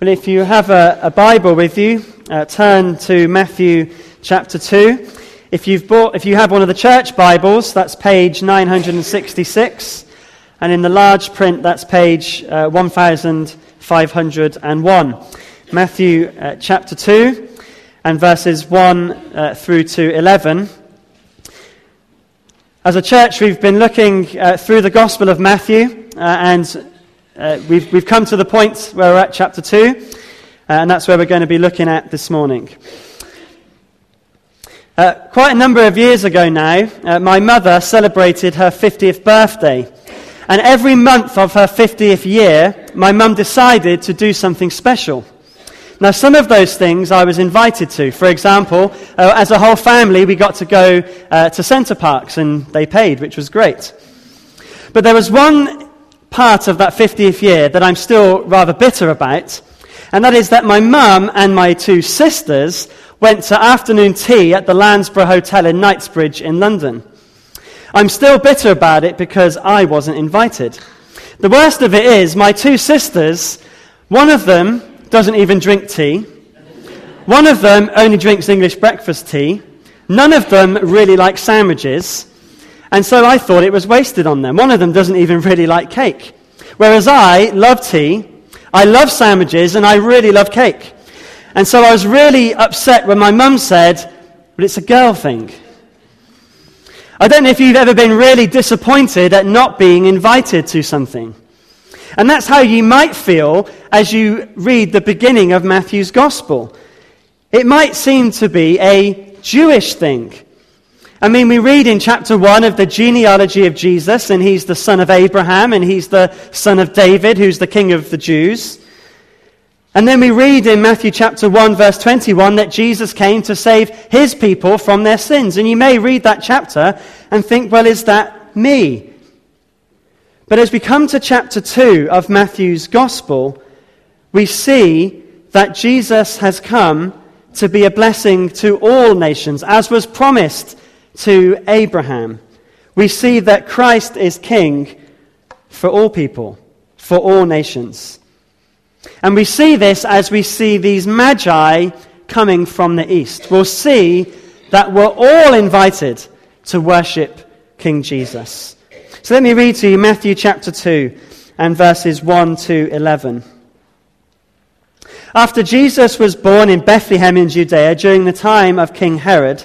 Well, if you have a, a Bible with you, uh, turn to Matthew chapter 2. If, you've bought, if you have one of the church Bibles, that's page 966. And in the large print, that's page uh, 1501. Matthew uh, chapter 2 and verses 1 uh, through to 11. As a church, we've been looking uh, through the Gospel of Matthew, uh, and uh, we've, we've come to the point where we're at chapter 2, uh, and that's where we're going to be looking at this morning. Uh, quite a number of years ago now, uh, my mother celebrated her 50th birthday. And every month of her 50th year, my mum decided to do something special. Now, some of those things I was invited to. For example, uh, as a whole family, we got to go uh, to Center Parcs and they paid, which was great. But there was one part of that 50th year that I'm still rather bitter about, and that is that my mum and my two sisters went to afternoon tea at the Lanesborough Hotel in Knightsbridge in London. I'm still bitter about it because I wasn't invited. The worst of it is, my two sisters, one of them doesn't even drink tea, one of them only drinks English breakfast tea, none of them really like sandwiches, and so I thought it was wasted on them. One of them doesn't even really like cake. Whereas I love tea, I love sandwiches, and I really love cake. And so I was really upset when my mum said, Well, it's a girl thing. I don't know if you've ever been really disappointed at not being invited to something. And that's how you might feel as you read the beginning of Matthew's gospel. It might seem to be a Jewish thing. I mean, we read in chapter 1 of the genealogy of Jesus, and he's the son of Abraham, and he's the son of David, who's the king of the Jews. And then we read in Matthew chapter 1, verse 21, that Jesus came to save his people from their sins. And you may read that chapter and think, well, is that me? But as we come to chapter 2 of Matthew's gospel, we see that Jesus has come to be a blessing to all nations, as was promised to Abraham, we see that Christ is king for all people, for all nations. And we see this as we see these magi coming from the east. We'll see that we're all invited to worship King Jesus. So let me read to you Matthew chapter 2 and verses 1 to 11. After Jesus was born in Bethlehem in Judea during the time of King Herod,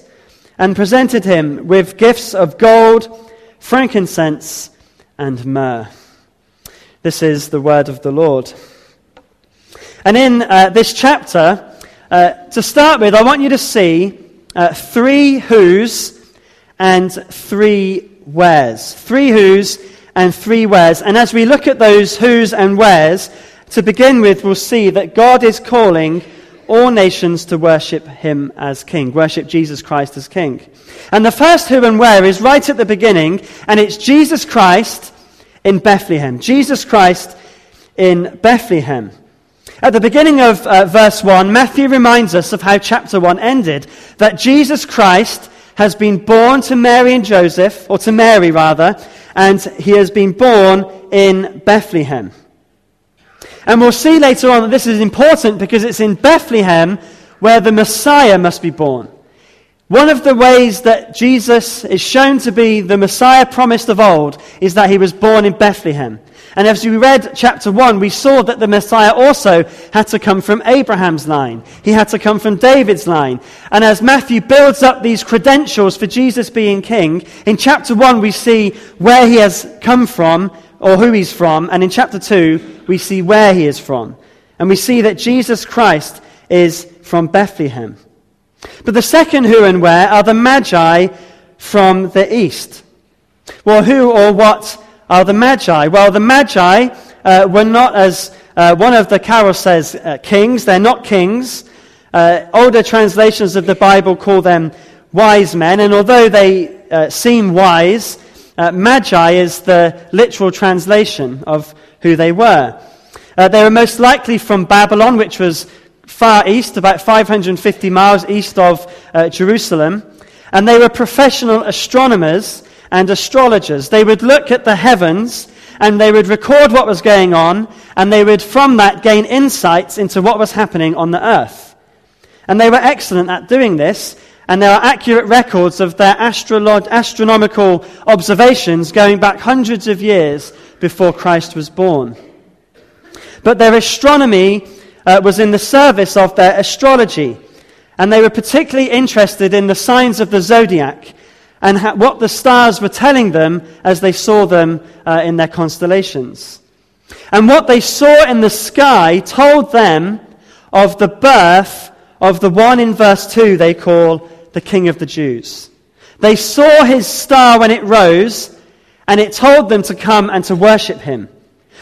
and presented him with gifts of gold, frankincense, and myrrh. This is the word of the Lord. And in uh, this chapter, uh, to start with, I want you to see uh, three who's and three wheres. Three who's and three wheres. And as we look at those who's and wheres, to begin with, we'll see that God is calling all nations to worship him as king, worship Jesus Christ as king. And the first who and where is right at the beginning, and it's Jesus Christ in Bethlehem. Jesus Christ in Bethlehem. At the beginning of uh, verse 1, Matthew reminds us of how chapter 1 ended that Jesus Christ has been born to Mary and Joseph, or to Mary rather, and he has been born in Bethlehem. And we'll see later on that this is important because it's in Bethlehem where the Messiah must be born. One of the ways that Jesus is shown to be the Messiah promised of old is that he was born in Bethlehem. And as we read chapter 1, we saw that the Messiah also had to come from Abraham's line. He had to come from David's line. And as Matthew builds up these credentials for Jesus being king, in chapter 1 we see where he has come from or who he's from. And in chapter 2 we see where he is from. And we see that Jesus Christ is from Bethlehem. But the second who and where are the Magi from the east. Well, who or what are the Magi? Well, the Magi uh, were not, as uh, one of the carols says, uh, kings. They're not kings. Uh, older translations of the Bible call them wise men, and although they uh, seem wise, uh, Magi is the literal translation of who they were. they were most likely from Babylon, which was far east, about 550 miles east of Jerusalem, and they were professional astronomers and astrologers. They would look at the heavens and they would record what was going on, and they would from that gain insights into what was happening on the earth. And they were excellent at doing this, and there are accurate records of their astronomical observations going back hundreds of years before Christ was born. But their astronomy uh, was in the service of their astrology, and they were particularly interested in the signs of the zodiac and ha- what the stars were telling them as they saw them uh, in their constellations. And what they saw in the sky told them of the birth of the one in verse 2 they call the King of the Jews. They saw his star when it rose, and it told them to come and to worship him.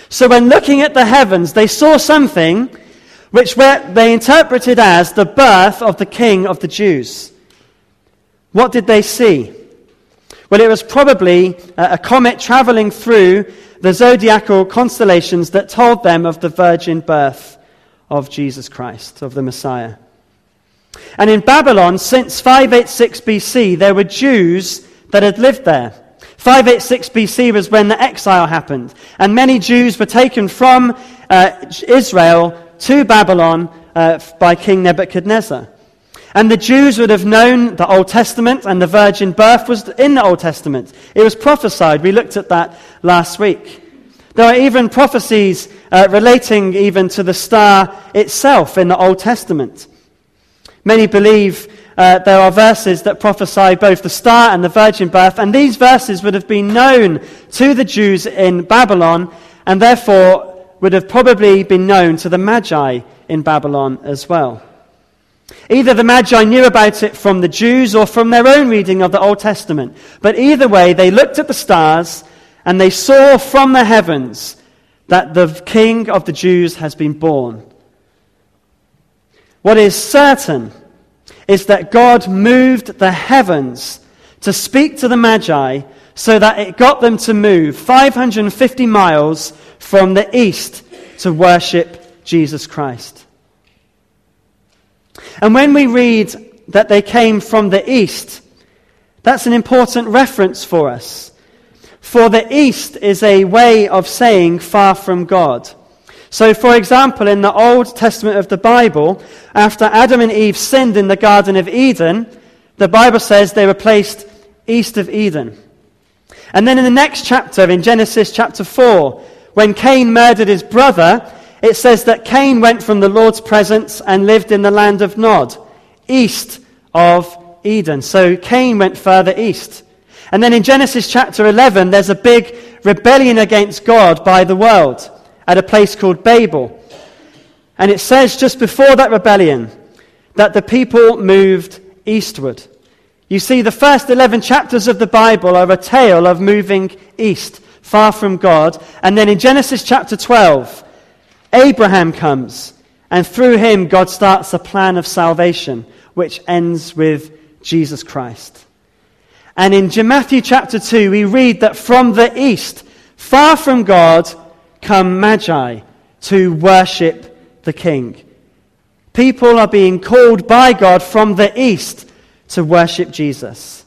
So when looking at the heavens, they saw something which they interpreted as the birth of the King of the Jews. What did they see? Well, it was probably a comet traveling through the zodiacal constellations that told them of the virgin birth of Jesus Christ, of the Messiah. And in Babylon, since 586 BC, there were Jews that had lived there. 586 BC was when the exile happened, and many Jews were taken from uh, Israel to Babylon uh, by King Nebuchadnezzar. And the Jews would have known the Old Testament, and the virgin birth was in the Old Testament. It was prophesied. We looked at that last week. There are even prophecies uh, relating even to the star itself in the Old Testament. Many believe uh, there are verses that prophesy both the star and the virgin birth, and these verses would have been known to the Jews in Babylon, and therefore would have probably been known to the Magi in Babylon as well. Either the Magi knew about it from the Jews or from their own reading of the Old Testament. But either way, they looked at the stars and they saw from the heavens that the King of the Jews has been born. What is certain is that God moved the heavens to speak to the Magi so that it got them to move 550 miles from the east to worship Jesus Christ. And when we read that they came from the east, that's an important reference for us. For the east is a way of saying far from God. So, for example, in the Old Testament of the Bible, after Adam and Eve sinned in the Garden of Eden, the Bible says they were placed east of Eden. And then in the next chapter, in Genesis chapter 4, when Cain murdered his brother, it says that Cain went from the Lord's presence and lived in the land of Nod, east of Eden. So Cain went further east. And then in Genesis chapter 11, there's a big rebellion against God by the world at a place called Babel. And it says just before that rebellion that the people moved eastward. You see, the first 11 chapters of the Bible are a tale of moving east, far from God. And then in Genesis chapter 12, Abraham comes, and through him, God starts a plan of salvation, which ends with Jesus Christ. And in Matthew chapter 2, we read that from the east, far from God, come Magi to worship the King. People are being called by God from the east to worship Jesus.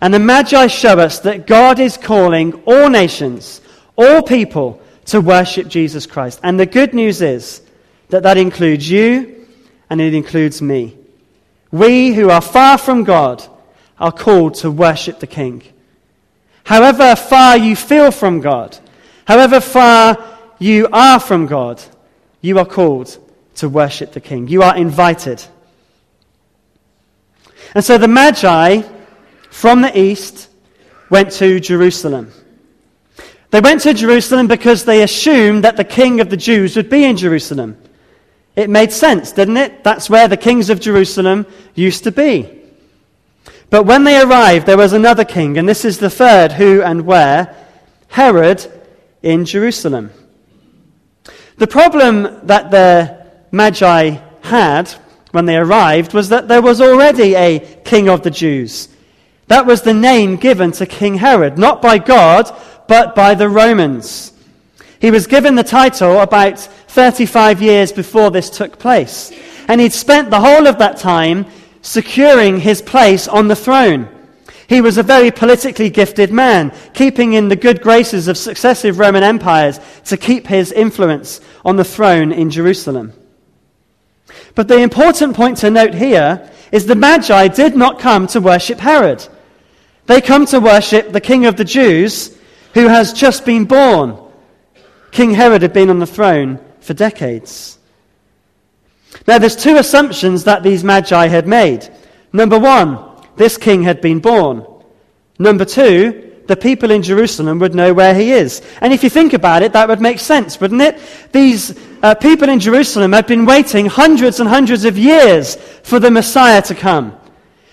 And the Magi show us that God is calling all nations, all people, to worship Jesus Christ. And the good news is that that includes you and it includes me. We who are far from God are called to worship the King. However far you feel from God, however far you are from God, you are called to worship the King. You are invited. And so the Magi from the east went to Jerusalem. They went to Jerusalem because they assumed that the king of the Jews would be in Jerusalem. It made sense, didn't it? That's where the kings of Jerusalem used to be. But when they arrived, there was another king, and this is the third who and where Herod in Jerusalem. The problem that the Magi had when they arrived was that there was already a king of the Jews. That was the name given to King Herod, not by God, but by the Romans. He was given the title about 35 years before this took place. And he'd spent the whole of that time securing his place on the throne. He was a very politically gifted man, keeping in the good graces of successive Roman empires to keep his influence on the throne in Jerusalem. But the important point to note here is the Magi did not come to worship Herod. They come to worship the King of the Jews who has just been born. King Herod had been on the throne for decades. Now, there's two assumptions that these magi had made. Number one, this king had been born. Number two, the people in Jerusalem would know where he is. And if you think about it, that would make sense, wouldn't it? These uh, people in Jerusalem had been waiting hundreds and hundreds of years for the Messiah to come.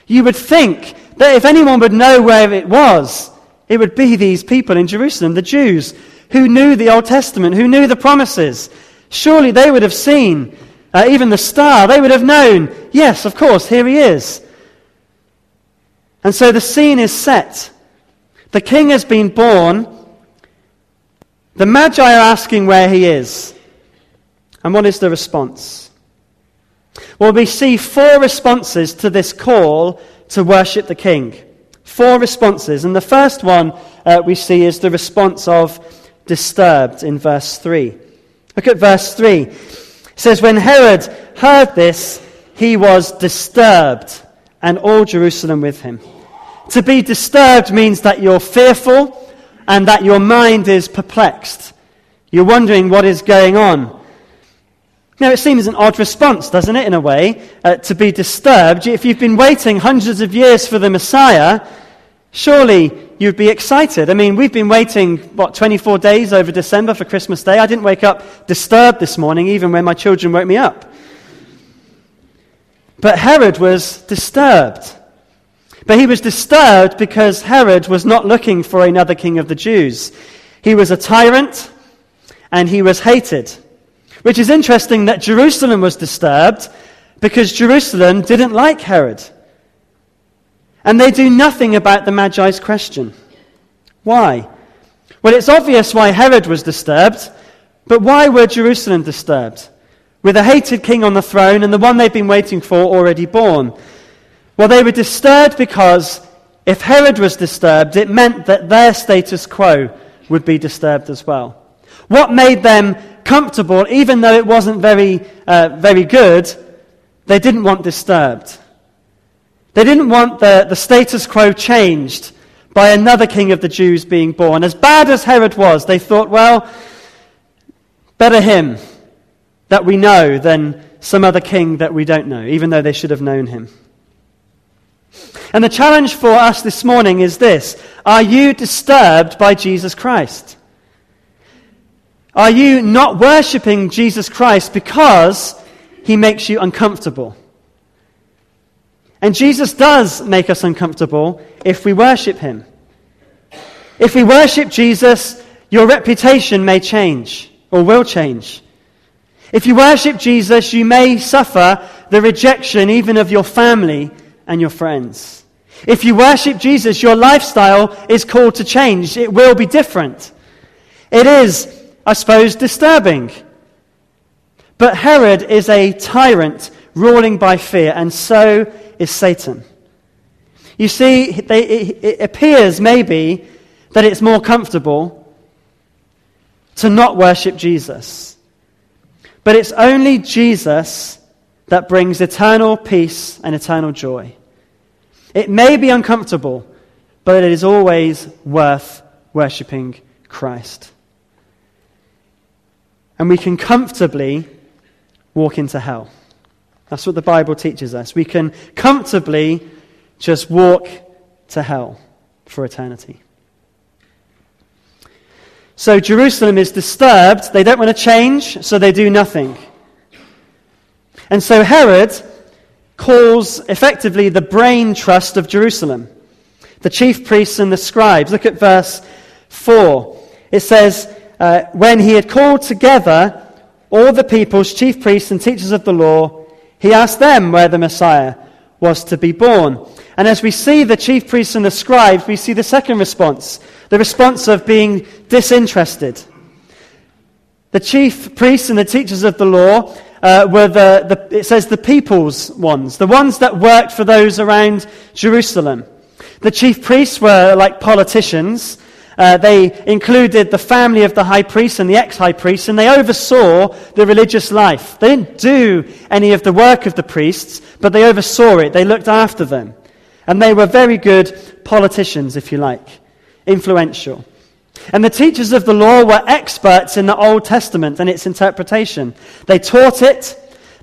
You would think that if anyone would know where it was, it would be these people in Jerusalem, the Jews, who knew the Old Testament, who knew the promises. Surely they would have seen uh, even the star, they would have known, yes, of course, here he is. And so the scene is set. The king has been born. The Magi are asking where he is. And what is the response? Well, we see four responses to this call to worship the king. Four responses. And the first one uh, we see is the response of disturbed in verse 3. Look at verse 3 It says, When Herod heard this, he was disturbed, and all Jerusalem with him. To be disturbed means that you're fearful and that your mind is perplexed. You're wondering what is going on. Now, it seems an odd response, doesn't it, in a way, uh, to be disturbed. If you've been waiting hundreds of years for the Messiah, surely you'd be excited. I mean, we've been waiting, what, 24 days over December for Christmas Day. I didn't wake up disturbed this morning, even when my children woke me up. But Herod was disturbed. But he was disturbed because Herod was not looking for another king of the Jews. He was a tyrant and he was hated. Which is interesting that Jerusalem was disturbed because Jerusalem didn't like Herod. And they do nothing about the Magi's question. Why? Well, it's obvious why Herod was disturbed, but why were Jerusalem disturbed? With a hated king on the throne and the one they've been waiting for already born. Well, they were disturbed because if Herod was disturbed, it meant that their status quo would be disturbed as well. What made them comfortable, even though it wasn't very, uh, very good, they didn't want disturbed. They didn't want the, the status quo changed by another king of the Jews being born. As bad as Herod was, they thought, well, better him that we know than some other king that we don't know, even though they should have known him. And the challenge for us this morning is this Are you disturbed by Jesus Christ? Are you not worshipping Jesus Christ because he makes you uncomfortable? And Jesus does make us uncomfortable if we worship him. If we worship Jesus, your reputation may change or will change. If you worship Jesus, you may suffer the rejection even of your family and your friends. If you worship Jesus, your lifestyle is called to change. It will be different. It is, I suppose, disturbing. But Herod is a tyrant ruling by fear, and so is Satan. You see, they, it, it appears maybe that it's more comfortable to not worship Jesus. But it's only Jesus that brings eternal peace and eternal joy. It may be uncomfortable, but it is always worth worshipping Christ. And we can comfortably walk into hell. That's what the Bible teaches us. We can comfortably just walk to hell for eternity. So Jerusalem is disturbed. They don't want to change, so they do nothing. And so Herod calls effectively the brain trust of Jerusalem, the chief priests and the scribes. Look at verse 4. It says, uh, When he had called together all the people's chief priests and teachers of the law, he asked them where the Messiah was to be born. And as we see the chief priests and the scribes, we see the second response the response of being disinterested. The chief priests and the teachers of the law uh, were the, the, it says, the people's ones, the ones that worked for those around Jerusalem. The chief priests were like politicians. Uh, they included the family of the high priest and the ex high priest, and they oversaw the religious life. They didn't do any of the work of the priests, but they oversaw it. They looked after them. And they were very good politicians, if you like, influential. And the teachers of the law were experts in the Old Testament and its interpretation. They taught it,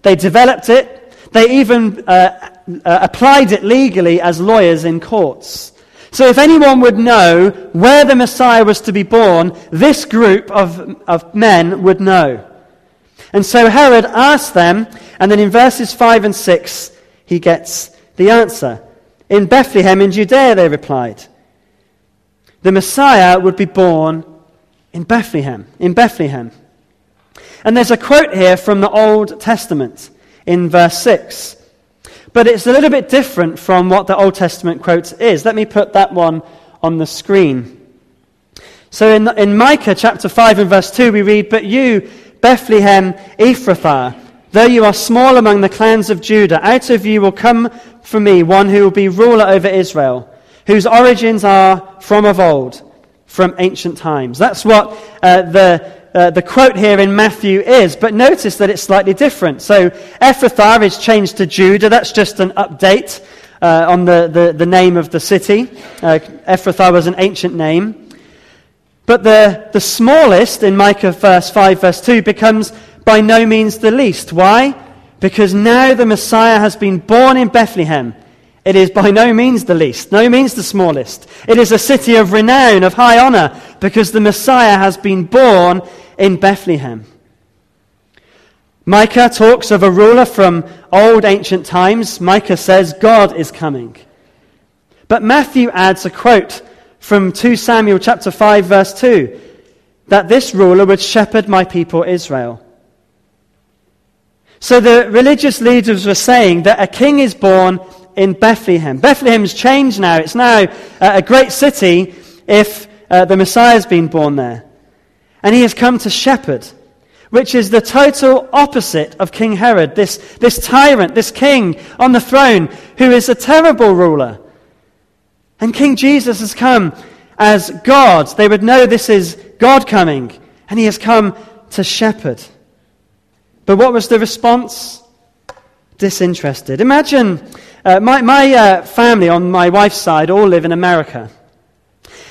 they developed it, they even uh, uh, applied it legally as lawyers in courts. So if anyone would know where the Messiah was to be born, this group of, of men would know. And so Herod asked them, and then in verses 5 and 6, he gets the answer. In Bethlehem in Judea, they replied. The Messiah would be born in Bethlehem. In Bethlehem. And there's a quote here from the Old Testament in verse 6. But it's a little bit different from what the Old Testament quote is. Let me put that one on the screen. So in, in Micah chapter 5 and verse 2, we read, But you, Bethlehem Ephrathah, though you are small among the clans of Judah, out of you will come for me one who will be ruler over Israel whose origins are from of old, from ancient times. That's what uh, the, uh, the quote here in Matthew is, but notice that it's slightly different. So Ephrathah is changed to Judah. That's just an update uh, on the, the, the, name of the city. Uh, Ephrathah was an ancient name. But the, the smallest in Micah verse 5, verse 2 becomes by no means the least. Why? Because now the Messiah has been born in Bethlehem it is by no means the least, no means the smallest. It is a city of renown, of high honor, because the Messiah has been born in Bethlehem. Micah talks of a ruler from old ancient times. Micah says, God is coming. But Matthew adds a quote from 2 Samuel chapter 5 verse 2 that this ruler would shepherd my people Israel. So the religious leaders were saying that a king is born in Bethlehem. Bethlehem's changed now. It's now uh, a great city if uh, the Messiah has been born there. And he has come to shepherd, which is the total opposite of King Herod, this, this tyrant, this king on the throne, who is a terrible ruler. And King Jesus has come as God. They would know this is God coming, and he has come to shepherd. But what was the response? Disinterested. Imagine uh, my, my uh, family on my wife's side all live in America.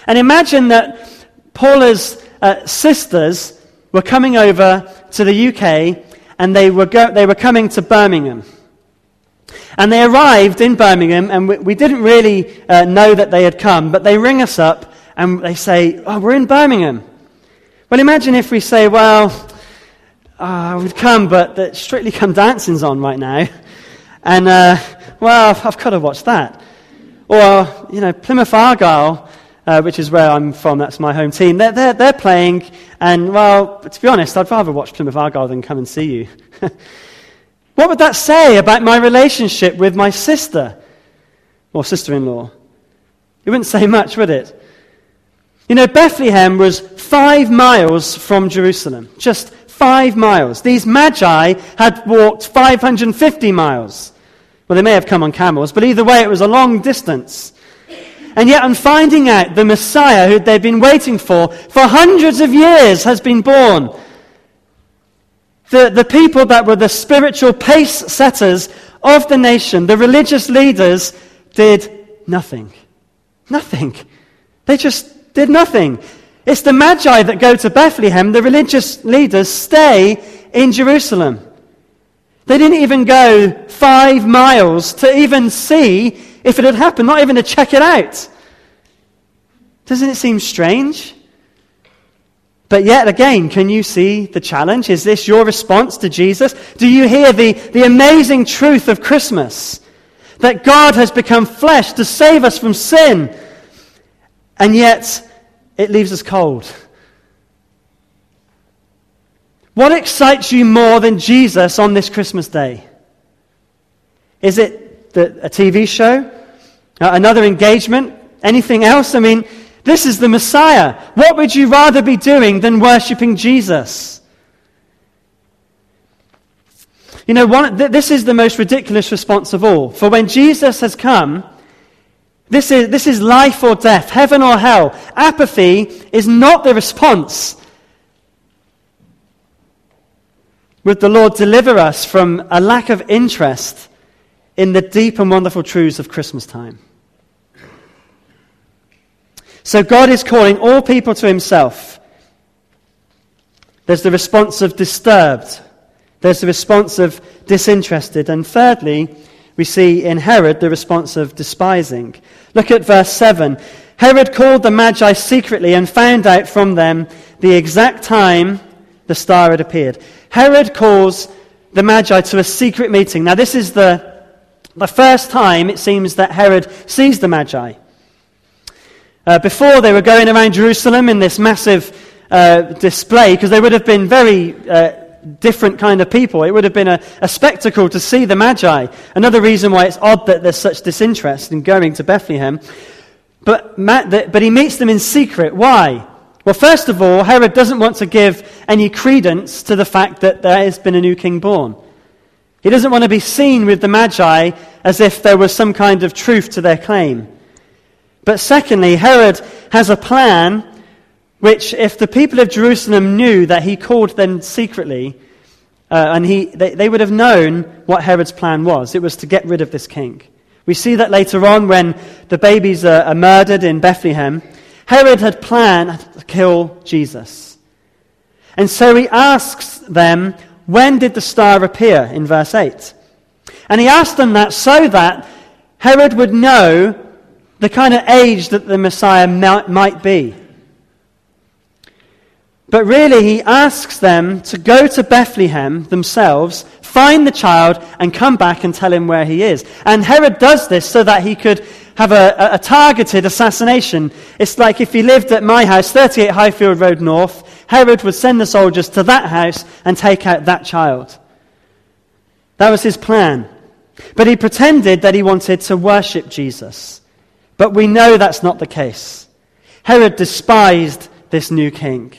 And imagine that Paula's uh, sisters were coming over to the UK and they were, go- they were coming to Birmingham. And they arrived in Birmingham, and we, we didn't really uh, know that they had come, but they ring us up and they say, Oh, we're in Birmingham. Well, imagine if we say, Well, uh, we've come, but Strictly Come Dancing's on right now. And uh, well, I've, I've got to watch that. Or, you know, Plymouth Argyle, uh, which is where I'm from, that's my home team, they're, they're, they're playing, and, well, to be honest, I'd rather watch Plymouth Argyle than come and see you. what would that say about my relationship with my sister or sister in law? It wouldn't say much, would it? You know, Bethlehem was five miles from Jerusalem. Just five miles. These magi had walked 550 miles. Well, they may have come on camels, but either way, it was a long distance. And yet, on finding out the Messiah who they've been waiting for for hundreds of years has been born, the, the people that were the spiritual pace setters of the nation, the religious leaders, did nothing. Nothing. They just did nothing. It's the Magi that go to Bethlehem. The religious leaders stay in Jerusalem. They didn't even go five miles to even see if it had happened, not even to check it out. Doesn't it seem strange? But yet again, can you see the challenge? Is this your response to Jesus? Do you hear the, the amazing truth of Christmas? That God has become flesh to save us from sin. And yet, it leaves us cold. What excites you more than Jesus on this Christmas day? Is it the, a TV show? Uh, another engagement? Anything else? I mean, this is the Messiah. What would you rather be doing than worshipping Jesus? You know, one, th- this is the most ridiculous response of all. For when Jesus has come, this is, this is life or death, heaven or hell. Apathy is not the response. Would the Lord deliver us from a lack of interest in the deep and wonderful truths of Christmas time? So God is calling all people to himself. There's the response of disturbed. There's the response of disinterested. And thirdly, we see in Herod the response of despising. Look at verse 7. Herod called the Magi secretly and found out from them the exact time the star had appeared. Herod calls the Magi to a secret meeting. Now, this is the, the first time it seems that Herod sees the Magi. Uh, before, they were going around Jerusalem in this massive uh, display because they would have been very uh, different kind of people. It would have been a, a, spectacle to see the Magi. Another reason why it's odd that there's such disinterest in going to Bethlehem. But, Matt, but he meets them in secret. Why? Well, first of all, Herod doesn't want to give any credence to the fact that there has been a new king born. He doesn't want to be seen with the Magi as if there was some kind of truth to their claim. But secondly, Herod has a plan which, if the people of Jerusalem knew that he called them secretly, uh, and he, they, they would have known what Herod's plan was. It was to get rid of this king. We see that later on when the babies are, are murdered in Bethlehem. Herod had planned to kill Jesus. And so he asks them, When did the star appear? in verse 8. And he asked them that so that Herod would know the kind of age that the Messiah might be. But really, he asks them to go to Bethlehem themselves, find the child, and come back and tell him where he is. And Herod does this so that he could have a, a targeted assassination. It's like if he lived at my house, 38 Highfield Road North, Herod would send the soldiers to that house and take out that child. That was his plan. But he pretended that he wanted to worship Jesus. But we know that's not the case. Herod despised this new king.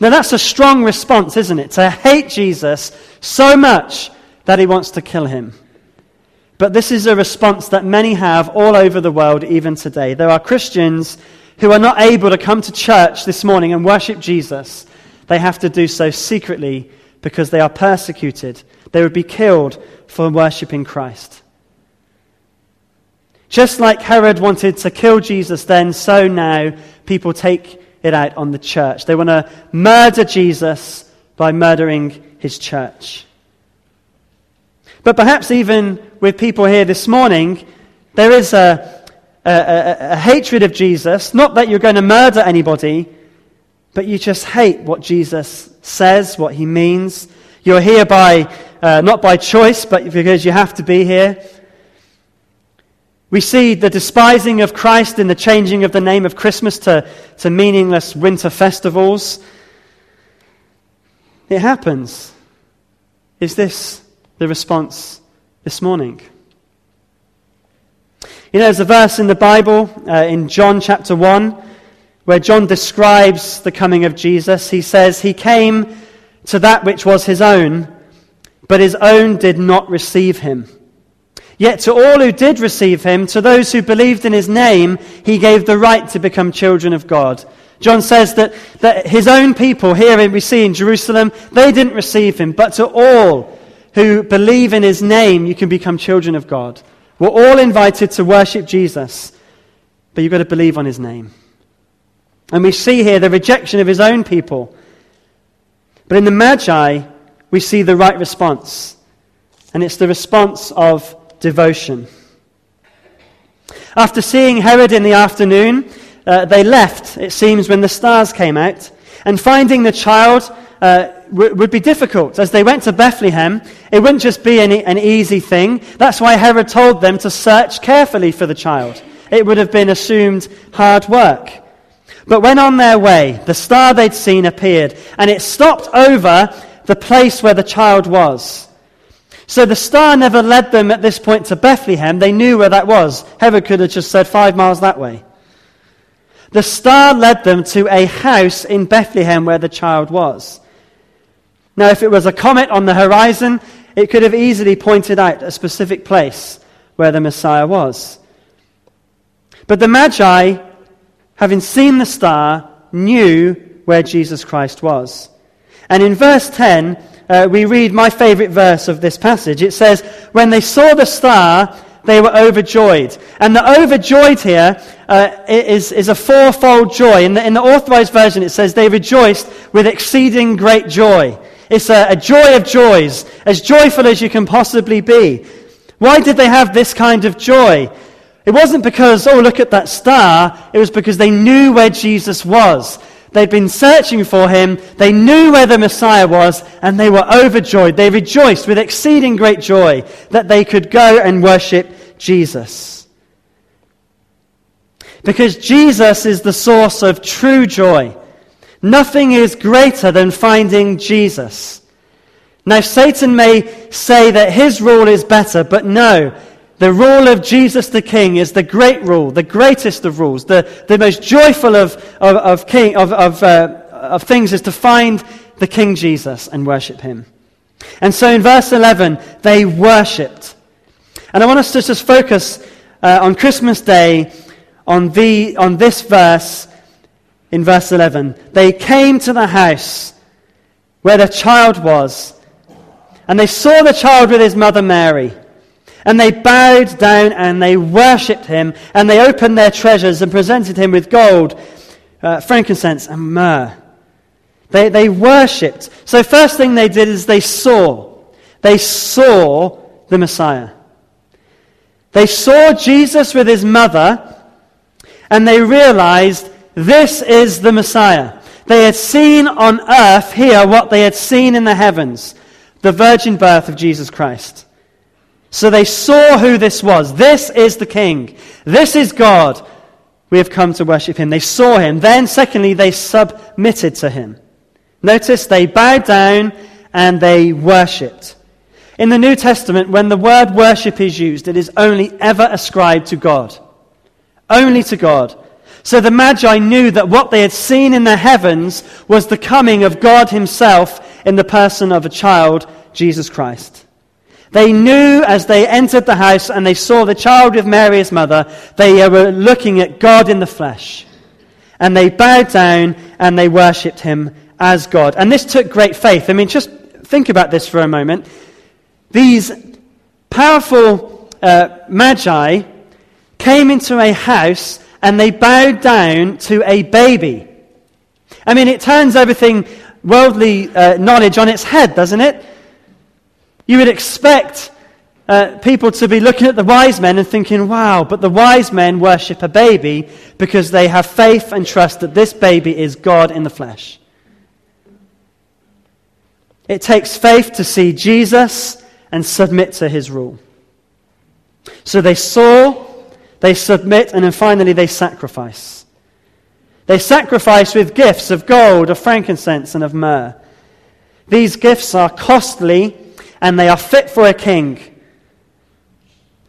Now, that's a strong response, isn't it? To hate Jesus so much that he wants to kill him. But this is a response that many have all over the world, even today. There are Christians who are not able to come to church this morning and worship Jesus. They have to do so secretly because they are persecuted. They would be killed for worshiping Christ. Just like Herod wanted to kill Jesus then, so now people take it out on the church. They want to murder Jesus by murdering his church. But perhaps even with people here this morning, there is a, a, a, a hatred of Jesus. Not that you're going to murder anybody, but you just hate what Jesus says, what he means. You're here by, uh, not by choice, but because you have to be here. We see the despising of Christ in the changing of the name of Christmas to, to meaningless winter festivals. It happens. Is this the response this morning? You know, there's a verse in the Bible, uh, in John chapter 1, where John describes the coming of Jesus. He says, He came to that which was his own, but his own did not receive him. Yet to all who did receive him, to those who believed in his name, he gave the right to become children of God. John says that, that his own people here we see in Jerusalem, they didn't receive him, but to all who believe in his name, you can become children of God. We're all invited to worship Jesus, but you've got to believe on his name. And we see here the rejection of his own people. But in the Magi, we see the right response. And it's the response of devotion. After seeing Herod in the afternoon, uh, they left, it seems, when the stars came out. And finding the child uh, w- would be difficult. As they went to Bethlehem, it wouldn't just be an, an easy thing. That's why Herod told them to search carefully for the child. It would have been assumed hard work. But when on their way, the star they'd seen appeared, and it stopped over the place where the child was. So the star never led them at this point to Bethlehem. They knew where that was. Herod could have just said five miles that way. The star led them to a house in Bethlehem where the child was. Now, if it was a comet on the horizon, it could have easily pointed out a specific place where the Messiah was. But the Magi, having seen the star, knew where Jesus Christ was. And in verse 10, uh, we read my favorite verse of this passage. It says, When they saw the star, they were overjoyed. And the overjoyed here uh, is is, a fourfold joy. In the, in the authorized version, it says, They rejoiced with exceeding great joy. It's a, a joy of joys, as joyful as you can possibly be. Why did they have this kind of joy? It wasn't because, oh, look at that star. It was because they knew where Jesus was. They'd been searching for him. They knew where the Messiah was, and they were overjoyed. They rejoiced with exceeding great joy that they could go and worship Jesus. Because Jesus is the source of true joy. Nothing is greater than finding Jesus. Now, Satan may say that his rule is better, but no, the rule of Jesus the King is the great rule, the greatest of rules, the, the most joyful of, of, of, king, of, of, uh, of things is to find the King Jesus and worship him. And so in verse 11, they worshipped. And I want us to just focus uh, on Christmas Day on, the, on this verse in verse 11. They came to the house where the child was, and they saw the child with his mother Mary. And they bowed down and they worshipped him, and they opened their treasures and presented him with gold, uh, frankincense, and myrrh. They, they worshipped. So, first thing they did is they saw. They saw the Messiah. They saw Jesus with his mother, and they realized this is the Messiah. They had seen on earth here what they had seen in the heavens the virgin birth of Jesus Christ. So they saw who this was. This is the King. This is God. We have come to worship him. They saw him. Then, secondly, they submitted to him. Notice they bowed down and they worshipped. In the New Testament, when the word worship is used, it is only ever ascribed to God. Only to God. So the Magi knew that what they had seen in the heavens was the coming of God Himself in the person of a child, Jesus Christ. They knew as they entered the house and they saw the child with Mary, his mother, they were looking at God in the flesh. And they bowed down and they worshipped him as God. And this took great faith. I mean, just think about this for a moment. These powerful uh, magi came into a house and they bowed down to a baby. I mean, it turns everything worldly uh, knowledge on its head, doesn't it? You would expect uh, people to be looking at the wise men and thinking, wow, but the wise men worship a baby because they have faith and trust that this baby is God in the flesh. It takes faith to see Jesus and submit to his rule. So they saw, they submit, and then finally they sacrifice. They sacrifice with gifts of gold, of frankincense, and of myrrh. These gifts are costly and they are fit for a king.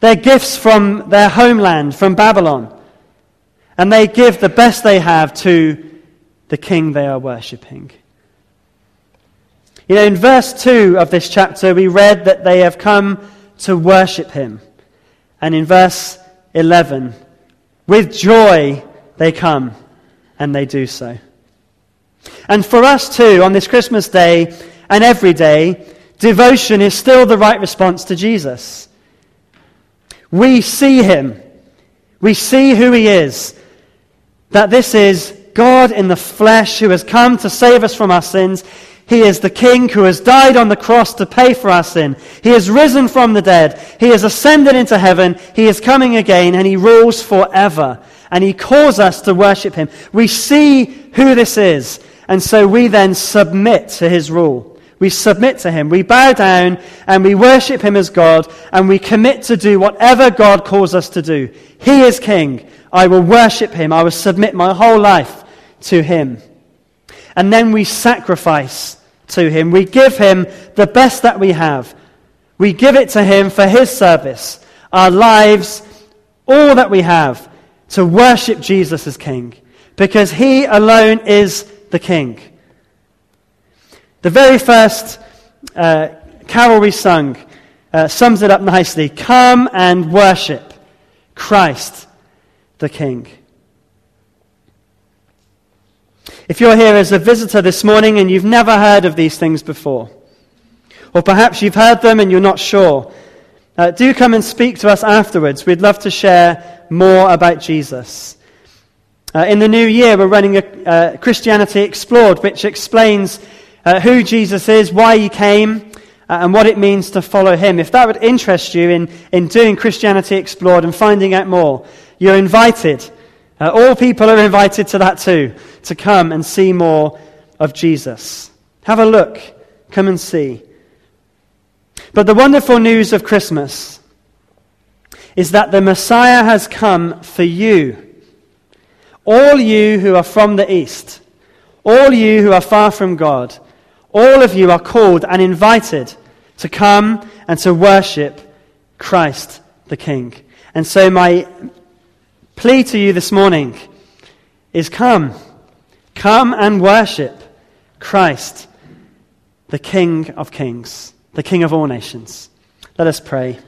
They're gifts from their homeland, from Babylon. And they give the best they have to the king they are worshipping. You know, in verse 2 of this chapter, we read that they have come to worship him. And in verse 11, with joy they come, and they do so. And for us too, on this Christmas day and every day, devotion is still the right response to Jesus. We see him. We see who he is. That this is God in the flesh who has come to save us from our sins. He is the King who has died on the cross to pay for our sin. He has risen from the dead. He has ascended into heaven. He is coming again and he rules forever. And he calls us to worship him. We see who this is. And so we then submit to his rule. We submit to him. We bow down and we worship him as God and we commit to do whatever God calls us to do. He is king. I will worship him. I will submit my whole life to him. And then we sacrifice to him. We give him the best that we have. We give it to him for his service, our lives, all that we have to worship Jesus as king because he alone is the king. The very first uh, carol we sung uh, sums it up nicely Come and worship Christ the King. If you're here as a visitor this morning and you've never heard of these things before, or perhaps you've heard them and you're not sure, uh, do come and speak to us afterwards. We'd love to share more about Jesus. Uh, in the new year, we're running a uh, Christianity Explored, which explains uh, who Jesus is, why he came, uh, and what it means to follow him. If that would interest you in, in doing Christianity Explored and finding out more, you're invited. Uh, all people are invited to that too, to come and see more of Jesus. Have a look. Come and see. But the wonderful news of Christmas is that the Messiah has come for you. All you who are from the east, all you who are far from God, all of you are called and invited to come and to worship Christ the King. And so, my plea to you this morning is come. Come and worship Christ, the King of Kings, the King of all nations. Let us pray.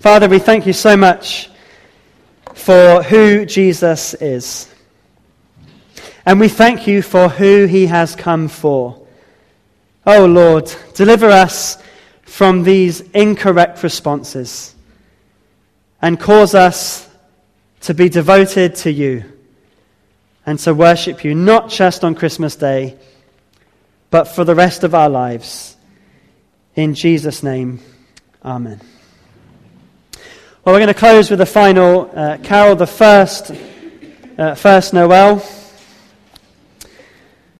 Father, we thank you so much for who Jesus is. And we thank you for who he has come for. Oh Lord, deliver us from these incorrect responses and cause us to be devoted to you and to worship you, not just on Christmas Day, but for the rest of our lives. In Jesus' name, Amen. Well, we're going to close with a final uh, carol, the first, uh, first Noel.